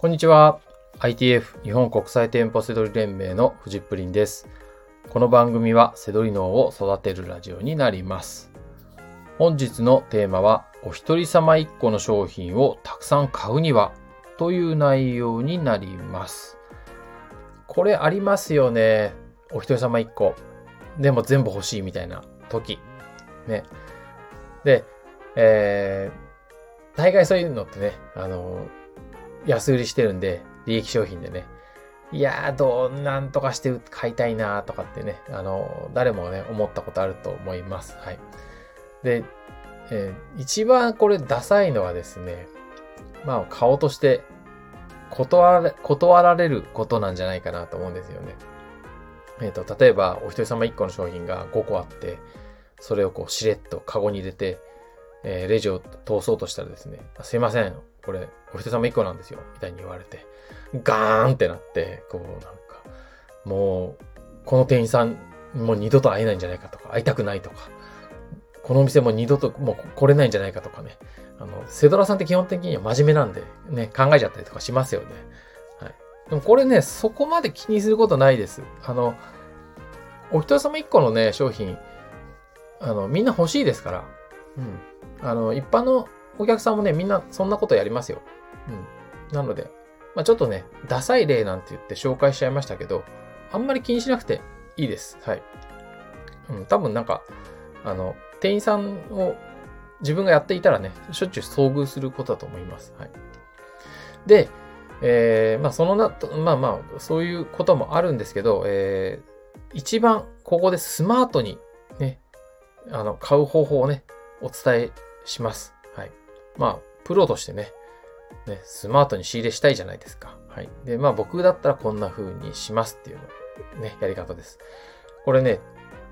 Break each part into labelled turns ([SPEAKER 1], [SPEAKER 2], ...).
[SPEAKER 1] こんにちは。ITF 日本国際店舗セドリ連盟のフジップリンです。この番組はセドリ脳を育てるラジオになります。本日のテーマは、お一人様一個の商品をたくさん買うにはという内容になります。これありますよね。お一人様一個。でも全部欲しいみたいな時。ね。で、えー、大概そういうのってね、あの、安売りしてるんで、利益商品でね、いやー、どう、なんとかして買いたいなーとかってね、あの、誰もね、思ったことあると思います。はい。で、えー一番これダサいのはですね、まあ、顔として断られ、断られることなんじゃないかなと思うんですよね。えっ、と、例えば、お一人様1個の商品が5個あって、それをこう、しれっとカゴに入れて、えーレジを通そうとしたらですね、すいません、これ、お人様1個なんですよ、みたいに言われて、ガーンってなって、こう、なんか、もう、この店員さん、もう二度と会えないんじゃないかとか、会いたくないとか、このお店も二度ともう来れないんじゃないかとかね。あの、セドラさんって基本的には真面目なんで、ね、考えちゃったりとかしますよね。はい。でもこれね、そこまで気にすることないです。あの、お人様一個のね、商品、あの、みんな欲しいですから。うん。あの、一般のお客さんもね、みんなそんなことやりますよ。うん。なので、まあちょっとね、ダサい例なんて言って紹介しちゃいましたけど、あんまり気にしなくていいです。はい。うん、多分なんか、あの、店員さんを自分がやっていたらね、しょっちゅう遭遇することだと思います。はい。で、えー、まあそのな、まあまあ、そういうこともあるんですけど、えー、一番ここでスマートにね、あの、買う方法をね、お伝えします。はい。まあ、プロとしてね、ね、スマートに仕入れしたいじゃないですか。はい。で、まあ僕だったらこんな風にしますっていう、ね、やり方です。これね、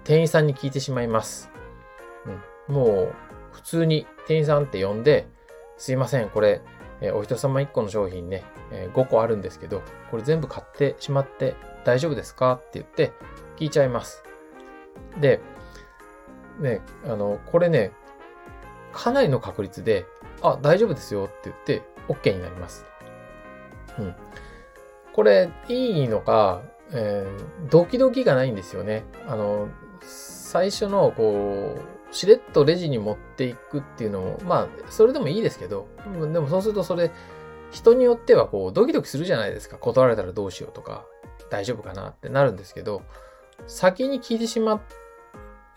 [SPEAKER 1] 店員さんに聞いてしまいます。うん。もう、普通に店員さんって呼んで、すいません、これ、えーお一様一個の商品ね、えー5個あるんですけど、これ全部買ってしまって大丈夫ですかって言って聞いちゃいます。で、ね、あの、これね、かなりの確率で、あ、大丈夫ですよって言って OK になります。うん。これ、いいのか、えードキドキがないんですよね。あの、最初の、こう、しれっとレジに持っていくっていうのも、まあ、それでもいいですけど、でもそうするとそれ、人によってはこう、ドキドキするじゃないですか。断られたらどうしようとか、大丈夫かなってなるんですけど、先に聞いてしま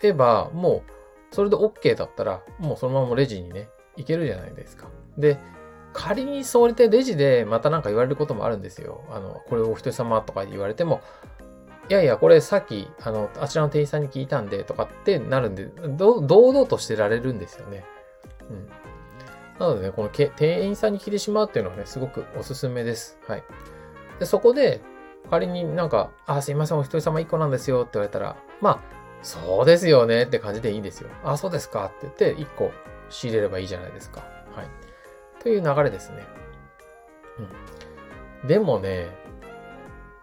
[SPEAKER 1] えば、もう、それで OK だったら、もうそのままレジにね、行けるじゃないですか。で、仮にそれでレジでまたなんか言われることもあるんですよ。あの、これお一人様とか言われても、いやいや、これさっき、あの、あちらの店員さんに聞いたんで、とかってなるんで、堂々としてられるんですよね。うん。なのでね、このけ店員さんに聞いてしまうっていうのはね、すごくおすすめです。はい。で、そこで、仮になんか、あ、すいません、お一人様一個なんですよって言われたら、まあ、そうですよねって感じでいいんですよ。あ、そうですかって言って、一個仕入れればいいじゃないですか。はい。という流れですね。うん。でもね、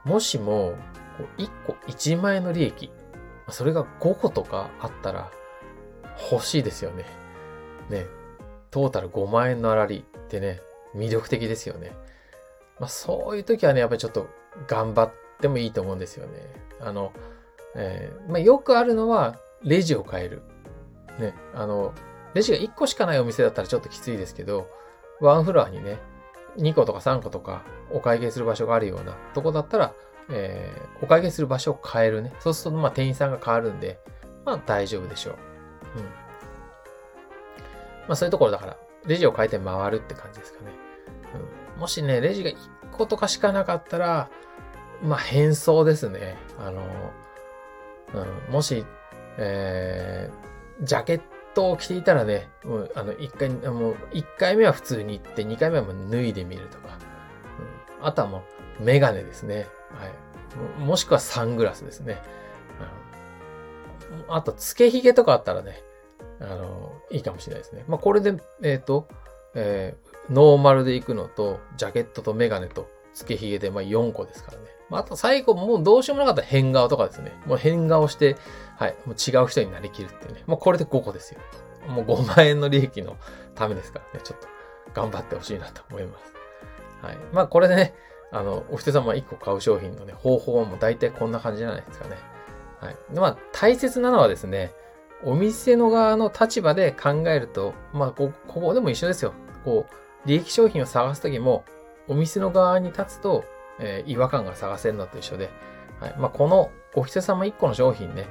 [SPEAKER 1] もしも、1個1万円の利益、それが5個とかあったら欲しいですよね。ね。トータル5万円の粗利ってね、魅力的ですよね。まあそういう時はね、やっぱりちょっと頑張ってもいいと思うんですよね。あの、えーまあよくあるのはレジを変える。ね。あの、レジが1個しかないお店だったらちょっときついですけど、ワンフロアにね、2個とか3個とかお会計する場所があるようなとこだったら、えーお会計する場所を変えるね。そうすると、まあ、店員さんが変わるんで、まあ、大丈夫でしょう。うん。まあ、そういうところだから、レジを変えて回るって感じですかね。うん。もしね、レジが1個とかしかなかったら、まあ、変装ですね。あの、うん、もし、えー、ジャケットトを着ていたらね、もう、あの、一回、もう、一回目は普通に行って、二回目はもう脱いでみるとか。うん。あとはもう、メガネですね。はい。もしくはサングラスですね。あと、つけひげとかあったらね、あの、いいかもしれないですね。まあ、これで、えっ、と、えーノーマルで行くのと、ジャケットとメガネと、つけひげで、まあ、4個ですからね。まあ、あと最後、もうどうしようもなかったら変顔とかですね。もう変顔して、はい、もう違う人になりきるっていうね。もうこれで5個ですよ。もう5万円の利益のためですからね。ちょっと頑張ってほしいなと思います。はい。まあこれでね、あの、お人様1個買う商品のね、方法はもう大体こんな感じじゃないですかね。はい。まあ大切なのはですね、お店の側の立場で考えると、まあこ、ここでも一緒ですよ。こう、利益商品を探すときも、お店の側に立つと、えー、違和感が探せるのと一緒で、はい。まあ、このお人様1個の商品ね、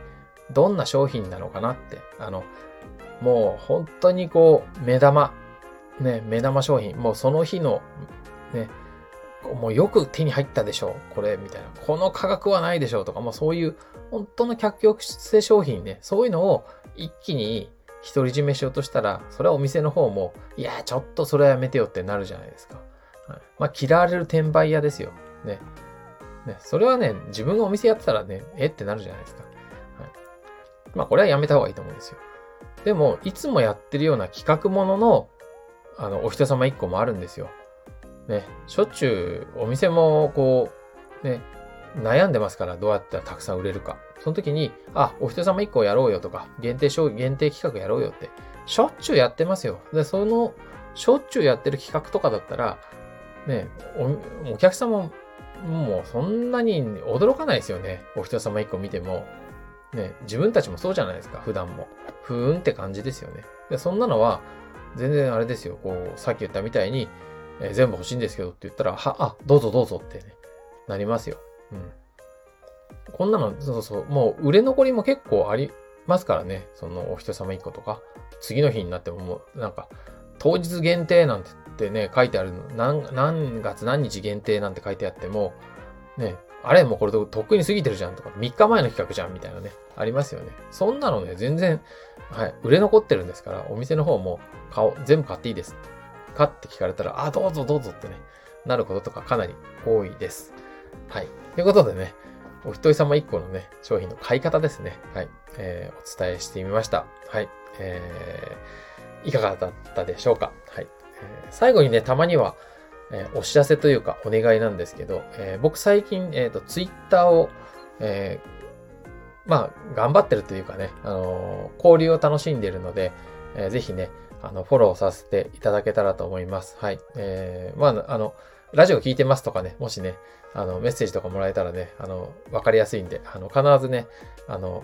[SPEAKER 1] どんな商品なのかなって、あの、もう本当にこう、目玉、ね、目玉商品、もうその日の、ね、もうよく手に入ったでしょう、これ、みたいな。この価格はないでしょうとか、もうそういう、本当の客寄せ商品ね、そういうのを一気に独り占めしようとしたら、それはお店の方も、いや、ちょっとそれはやめてよってなるじゃないですか。はい、まあ、嫌われる転売屋ですよ。ね。ね、それはね、自分がお店やってたらね、えってなるじゃないですか。はい。まあ、これはやめた方がいいと思うんですよ。でも、いつもやってるような企画ものの、あの、お人様一個もあるんですよ。ね、しょっちゅうお店もこう、ね、悩んでますから、どうやったらたくさん売れるか。その時に、あ、お人様一個やろうよとか、限定商、限定企画やろうよって、しょっちゅうやってますよ。で、その、しょっちゅうやってる企画とかだったら、ね、お、お客様もうそんなに驚かないですよね。お人様一個見ても。ね、自分たちもそうじゃないですか、普段も。ふーんって感じですよね。で、そんなのは、全然あれですよ。こう、さっき言ったみたいに、えー、全部欲しいんですけどって言ったら、は、あ、どうぞどうぞってね、なりますよ。うん。こんなの、そうそう、もう売れ残りも結構ありますからね。そのお人様一個とか。次の日になってももう、なんか、当日限定なんてってね、書いてあるの、何、何月何日限定なんて書いてあっても、ね、あれもうこれとっくに過ぎてるじゃんとか、3日前の企画じゃんみたいなね、ありますよね。そんなのね、全然、はい、売れ残ってるんですから、お店の方も顔、全部買っていいです。かって聞かれたら、あ、どうぞどうぞってね、なることとかかなり多いです。はい。ということでね、お一人様一個のね、商品の買い方ですね。はい。えー、お伝えしてみました。はい。えー、いかがだったでしょうかはい。最後にね、たまには、えー、お知らせというかお願いなんですけど、えー、僕最近、えっ、ー、と、ツイッターを、えまあ、頑張ってるというかね、あの交流を楽しんでいるので、えぜひね、あの、フォローさせていただけたらと思います。はい。えー、まあ、あの、ラジオ聞いてますとかね、もしね、あの、メッセージとかもらえたらね、あの、わかりやすいんで、あの、必ずね、あの、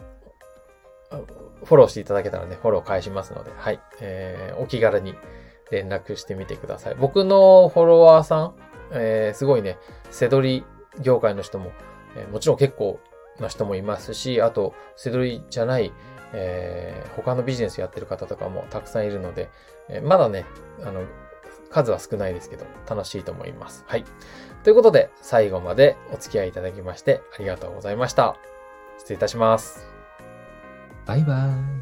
[SPEAKER 1] フォローしていただけたらね、フォロー返しますので、はい。えー、お気軽に連絡してみてください。僕のフォロワーさん、えー、すごいね、セドリ業界の人も、えー、もちろん結構な人もいますし、あと、セドリじゃない、えー、他のビジネスやってる方とかもたくさんいるので、え、まだね、あの、数は少ないですけど、楽しいと思います。はい。ということで、最後までお付き合いいただきましてありがとうございました。失礼いたします。
[SPEAKER 2] バイバーイ。